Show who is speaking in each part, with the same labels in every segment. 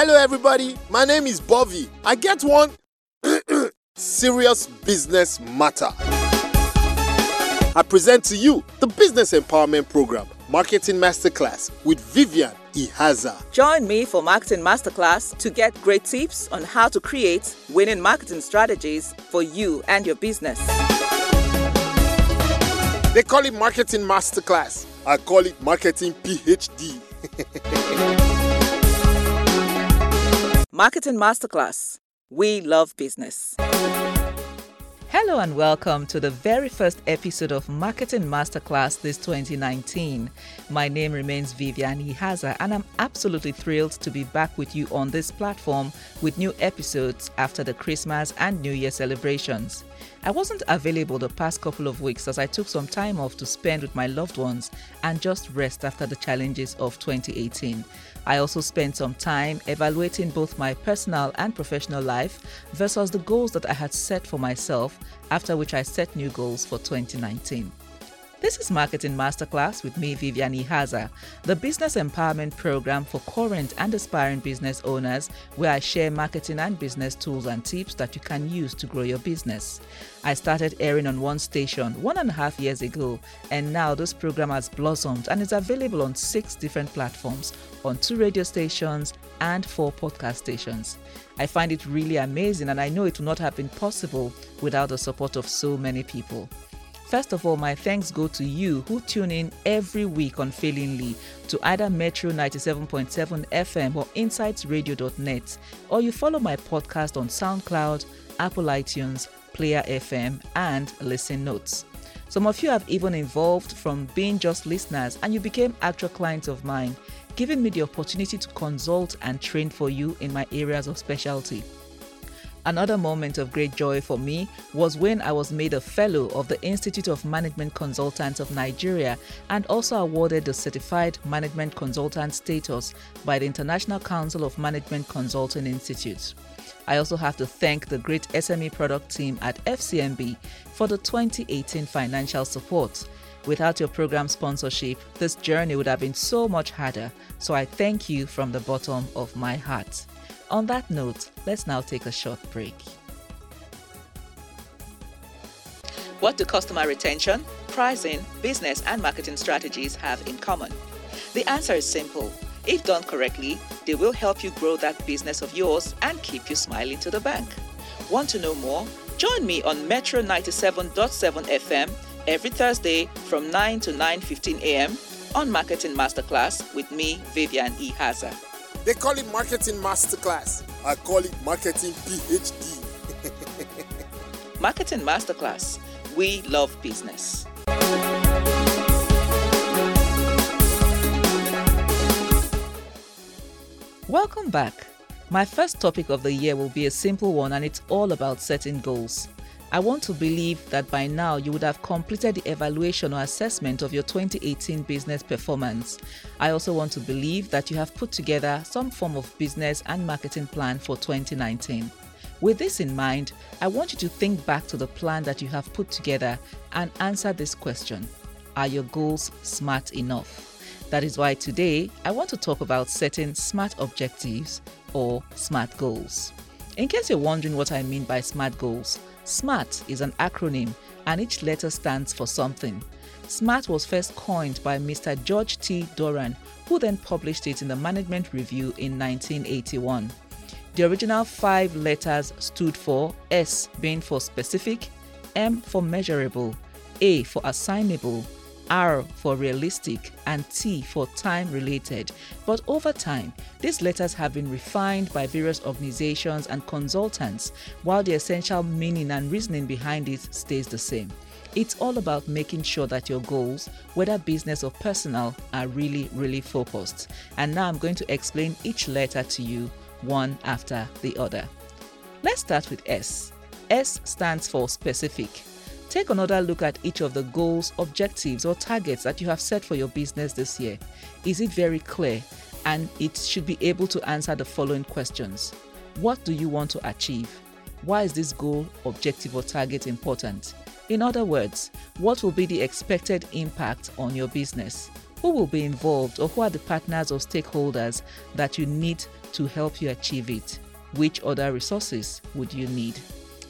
Speaker 1: Hello, everybody. My name is Bovy. I get one serious business matter. I present to you the Business Empowerment Program, Marketing Masterclass with Vivian Ihaza.
Speaker 2: Join me for Marketing Masterclass to get great tips on how to create winning marketing strategies for you and your business.
Speaker 1: They call it Marketing Masterclass. I call it Marketing PhD.
Speaker 2: Marketing Masterclass. We love business. Hello and welcome to the very first episode of Marketing Masterclass this 2019. My name remains Vivian Ihaza and I'm absolutely thrilled to be back with you on this platform with new episodes after the Christmas and New Year celebrations. I wasn't available the past couple of weeks as I took some time off to spend with my loved ones and just rest after the challenges of 2018. I also spent some time evaluating both my personal and professional life versus the goals that I had set for myself, after which I set new goals for 2019. This is Marketing Masterclass with me, Vivian Ihaza, the business empowerment program for current and aspiring business owners, where I share marketing and business tools and tips that you can use to grow your business. I started airing on one station one and a half years ago, and now this program has blossomed and is available on six different platforms on two radio stations and four podcast stations. I find it really amazing, and I know it would not have been possible without the support of so many people. First of all, my thanks go to you who tune in every week unfailingly to either Metro 97.7 FM or InsightsRadio.net, or you follow my podcast on SoundCloud, Apple iTunes, Player FM, and Listen Notes. Some of you have even evolved from being just listeners and you became actual clients of mine, giving me the opportunity to consult and train for you in my areas of specialty. Another moment of great joy for me was when I was made a fellow of the Institute of Management Consultants of Nigeria and also awarded the Certified Management Consultant status by the International Council of Management Consulting Institutes. I also have to thank the great SME product team at FCMB for the 2018 financial support. Without your program sponsorship, this journey would have been so much harder, so I thank you from the bottom of my heart. On that note, let's now take a short break. What do customer retention, pricing, business, and marketing strategies have in common? The answer is simple. If done correctly, they will help you grow that business of yours and keep you smiling to the bank. Want to know more? Join me on Metro 97.7 FM every Thursday from 9 to 9:15 a.m. on Marketing Masterclass with me, Vivian E. Haza.
Speaker 1: They call it Marketing Masterclass. I call it Marketing PhD.
Speaker 2: Marketing Masterclass. We love business. Welcome back. My first topic of the year will be a simple one and it's all about setting goals. I want to believe that by now you would have completed the evaluation or assessment of your 2018 business performance. I also want to believe that you have put together some form of business and marketing plan for 2019. With this in mind, I want you to think back to the plan that you have put together and answer this question Are your goals smart enough? That is why today I want to talk about setting smart objectives or SMART goals. In case you're wondering what I mean by SMART goals, SMART is an acronym and each letter stands for something. SMART was first coined by Mr. George T. Doran, who then published it in the Management Review in 1981. The original five letters stood for S being for specific, M for measurable, A for assignable, R for realistic, and T for time related. But over time, these letters have been refined by various organizations and consultants, while the essential meaning and reasoning behind it stays the same. It's all about making sure that your goals, whether business or personal, are really, really focused. And now I'm going to explain each letter to you one after the other. Let's start with S. S stands for specific. Take another look at each of the goals, objectives, or targets that you have set for your business this year. Is it very clear? And it should be able to answer the following questions What do you want to achieve? Why is this goal, objective, or target important? In other words, what will be the expected impact on your business? Who will be involved or who are the partners or stakeholders that you need to help you achieve it? Which other resources would you need?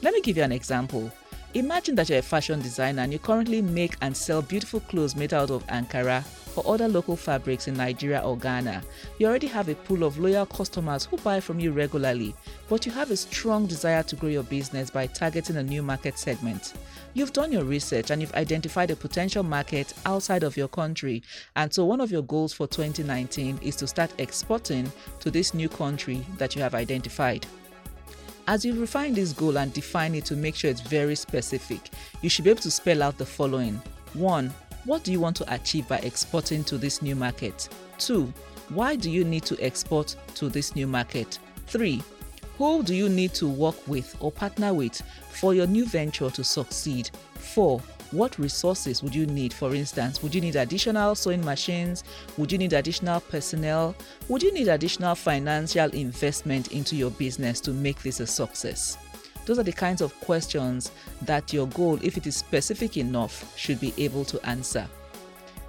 Speaker 2: Let me give you an example. Imagine that you're a fashion designer and you currently make and sell beautiful clothes made out of Ankara or other local fabrics in Nigeria or Ghana. You already have a pool of loyal customers who buy from you regularly, but you have a strong desire to grow your business by targeting a new market segment. You've done your research and you've identified a potential market outside of your country, and so one of your goals for 2019 is to start exporting to this new country that you have identified. As you refine this goal and define it to make sure it's very specific, you should be able to spell out the following 1. What do you want to achieve by exporting to this new market? 2. Why do you need to export to this new market? 3. Who do you need to work with or partner with for your new venture to succeed? 4 what resources would you need? For instance, would you need additional sewing machines? Would you need additional personnel? Would you need additional financial investment into your business to make this a success? Those are the kinds of questions that your goal, if it is specific enough, should be able to answer.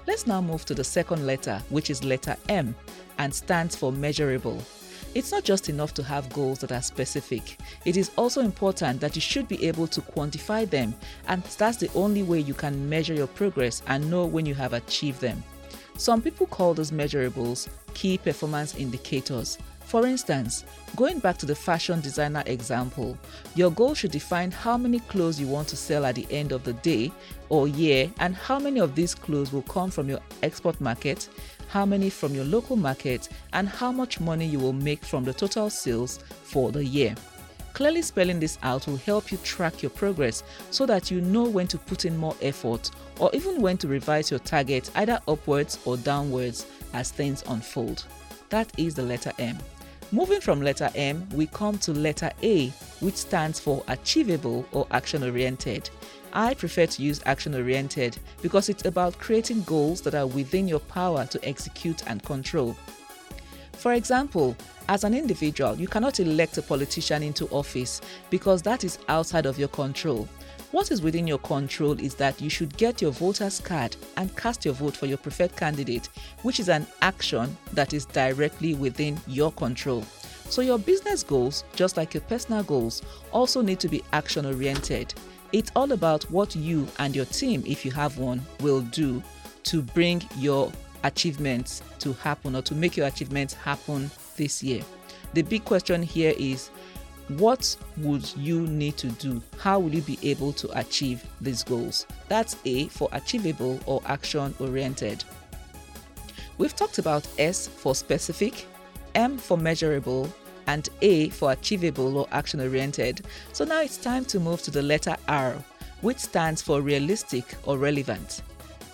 Speaker 2: Let's now move to the second letter, which is letter M and stands for measurable. It's not just enough to have goals that are specific. It is also important that you should be able to quantify them, and that's the only way you can measure your progress and know when you have achieved them. Some people call those measurables key performance indicators. For instance, going back to the fashion designer example, your goal should define how many clothes you want to sell at the end of the day or year and how many of these clothes will come from your export market, how many from your local market, and how much money you will make from the total sales for the year. Clearly spelling this out will help you track your progress so that you know when to put in more effort or even when to revise your target either upwards or downwards as things unfold. That is the letter M. Moving from letter M, we come to letter A, which stands for achievable or action oriented. I prefer to use action oriented because it's about creating goals that are within your power to execute and control. For example, as an individual, you cannot elect a politician into office because that is outside of your control. What is within your control is that you should get your voter's card and cast your vote for your preferred candidate, which is an action that is directly within your control. So, your business goals, just like your personal goals, also need to be action oriented. It's all about what you and your team, if you have one, will do to bring your achievements to happen or to make your achievements happen this year. The big question here is what would you need to do? How will you be able to achieve these goals? That's A for achievable or action oriented. We've talked about S for specific, M for measurable, and A for achievable or action oriented. So now it's time to move to the letter R, which stands for realistic or relevant.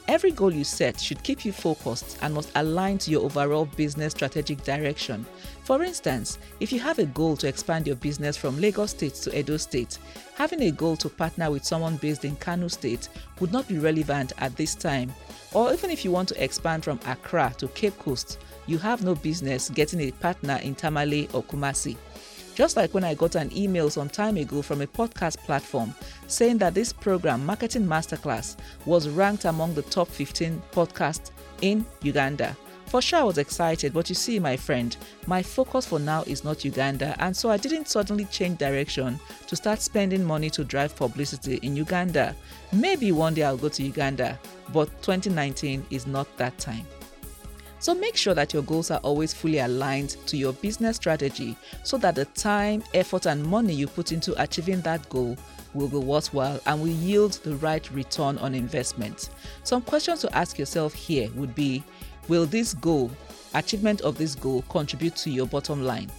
Speaker 2: Every goal you set should keep you focused and must align to your overall business strategic direction. For instance, if you have a goal to expand your business from Lagos State to Edo State, having a goal to partner with someone based in Kano State would not be relevant at this time. Or even if you want to expand from Accra to Cape Coast, you have no business getting a partner in Tamale or Kumasi. Just like when I got an email some time ago from a podcast platform saying that this program, Marketing Masterclass, was ranked among the top 15 podcasts in Uganda. For sure, I was excited, but you see, my friend, my focus for now is not Uganda, and so I didn't suddenly change direction to start spending money to drive publicity in Uganda. Maybe one day I'll go to Uganda, but 2019 is not that time. So make sure that your goals are always fully aligned to your business strategy so that the time, effort, and money you put into achieving that goal will be worthwhile and will yield the right return on investment. Some questions to ask yourself here would be Will this goal, achievement of this goal, contribute to your bottom line?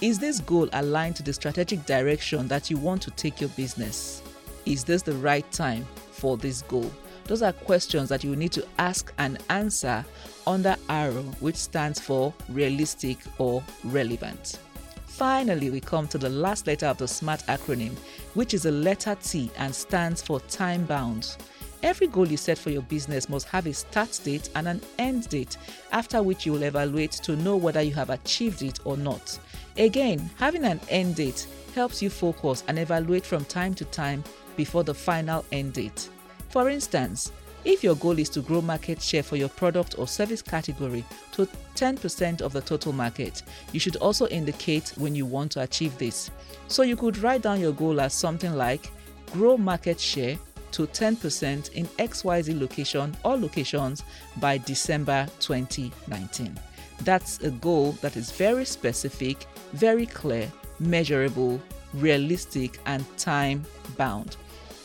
Speaker 2: Is this goal aligned to the strategic direction that you want to take your business? Is this the right time for this goal? Those are questions that you need to ask and answer under R, which stands for realistic or relevant. Finally, we come to the last letter of the SMART acronym, which is a letter T and stands for time bound. Every goal you set for your business must have a start date and an end date, after which you will evaluate to know whether you have achieved it or not. Again, having an end date helps you focus and evaluate from time to time before the final end date. For instance, If your goal is to grow market share for your product or service category to 10% of the total market, you should also indicate when you want to achieve this. So you could write down your goal as something like grow market share to 10% in XYZ location or locations by December 2019. That's a goal that is very specific, very clear, measurable, realistic, and time bound.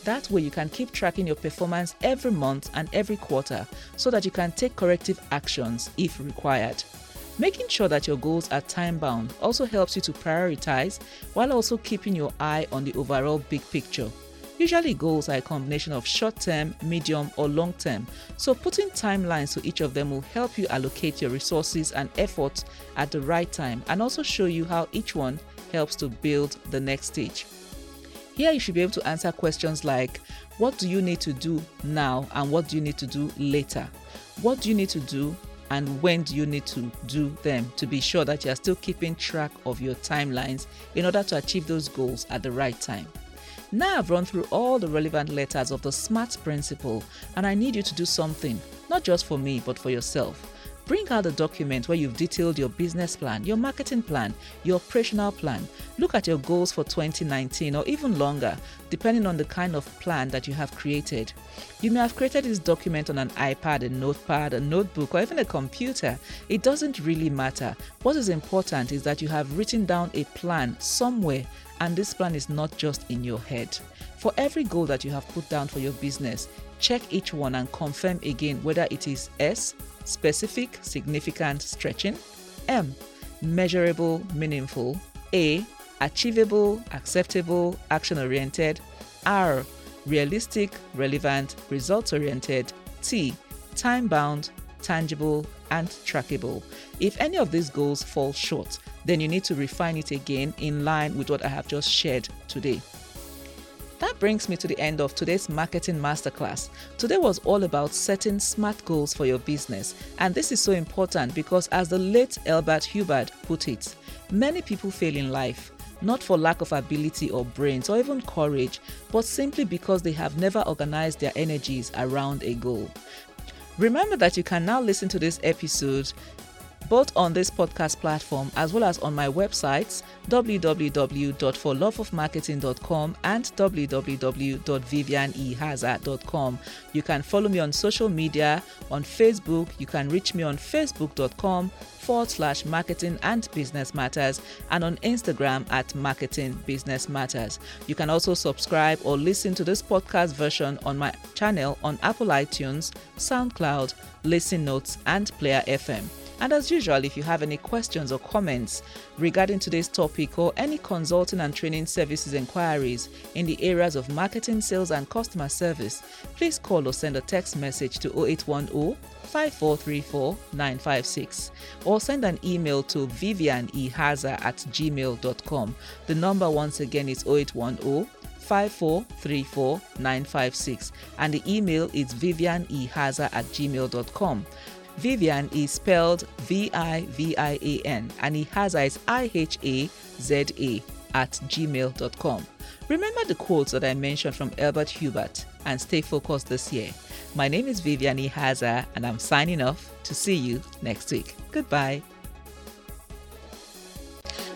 Speaker 2: That way, you can keep tracking your performance every month and every quarter so that you can take corrective actions if required. Making sure that your goals are time bound also helps you to prioritize while also keeping your eye on the overall big picture. Usually, goals are a combination of short term, medium, or long term, so putting timelines to each of them will help you allocate your resources and efforts at the right time and also show you how each one helps to build the next stage. Here, you should be able to answer questions like What do you need to do now, and what do you need to do later? What do you need to do, and when do you need to do them to be sure that you are still keeping track of your timelines in order to achieve those goals at the right time? Now I've run through all the relevant letters of the SMART principle, and I need you to do something, not just for me, but for yourself. Bring out the document where you've detailed your business plan, your marketing plan, your operational plan. Look at your goals for 2019 or even longer, depending on the kind of plan that you have created. You may have created this document on an iPad, a notepad, a notebook, or even a computer. It doesn't really matter. What is important is that you have written down a plan somewhere and this plan is not just in your head. For every goal that you have put down for your business, check each one and confirm again whether it is S, specific, significant, stretching, M, measurable, meaningful, A, achievable, acceptable, action oriented, R, realistic, relevant, results oriented, T, time bound, tangible, and trackable. If any of these goals fall short, then you need to refine it again in line with what I have just shared today. Brings me to the end of today's marketing masterclass. Today was all about setting smart goals for your business, and this is so important because, as the late Elbert Hubbard put it, many people fail in life not for lack of ability or brains or even courage, but simply because they have never organized their energies around a goal. Remember that you can now listen to this episode both on this podcast platform as well as on my websites www.forloveofmarketing.com and www.vivianihaza.com. You can follow me on social media on Facebook. You can reach me on facebook.com forward slash marketing and business matters and on Instagram at marketing business matters. You can also subscribe or listen to this podcast version on my channel on Apple iTunes, SoundCloud, Listen Notes, and Player FM. And as usual, if you have any questions or comments regarding today's topic or any consulting and training services inquiries in the areas of marketing, sales, and customer service, please call or send a text message to 0810 5434 956 or send an email to vivianihaza at gmail.com. The number once again is 0810 5434956 and the email is vivianihaza at gmail.com. Vivian is spelled V I V I A N and Ihaza is I H A Z A at gmail.com. Remember the quotes that I mentioned from Albert Hubbard and stay focused this year. My name is Vivian Ihaza and I'm signing off to see you next week. Goodbye.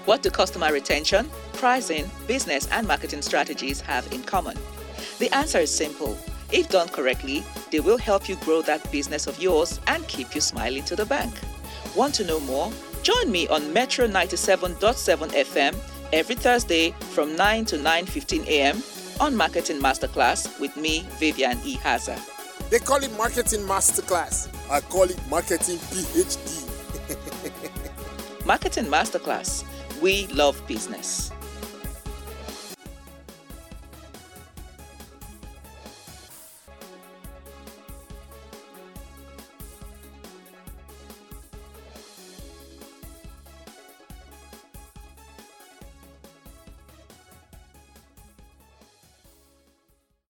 Speaker 2: What do customer retention, pricing, business, and marketing strategies have in common? The answer is simple if done correctly, they will help you grow that business of yours and keep you smiling to the bank. Want to know more? Join me on Metro 97.7 FM every Thursday from 9 to 9:15 a.m. on Marketing Masterclass with me, Vivian E. Haza.
Speaker 1: They call it Marketing Masterclass. I call it Marketing PhD.
Speaker 2: Marketing Masterclass. We love business.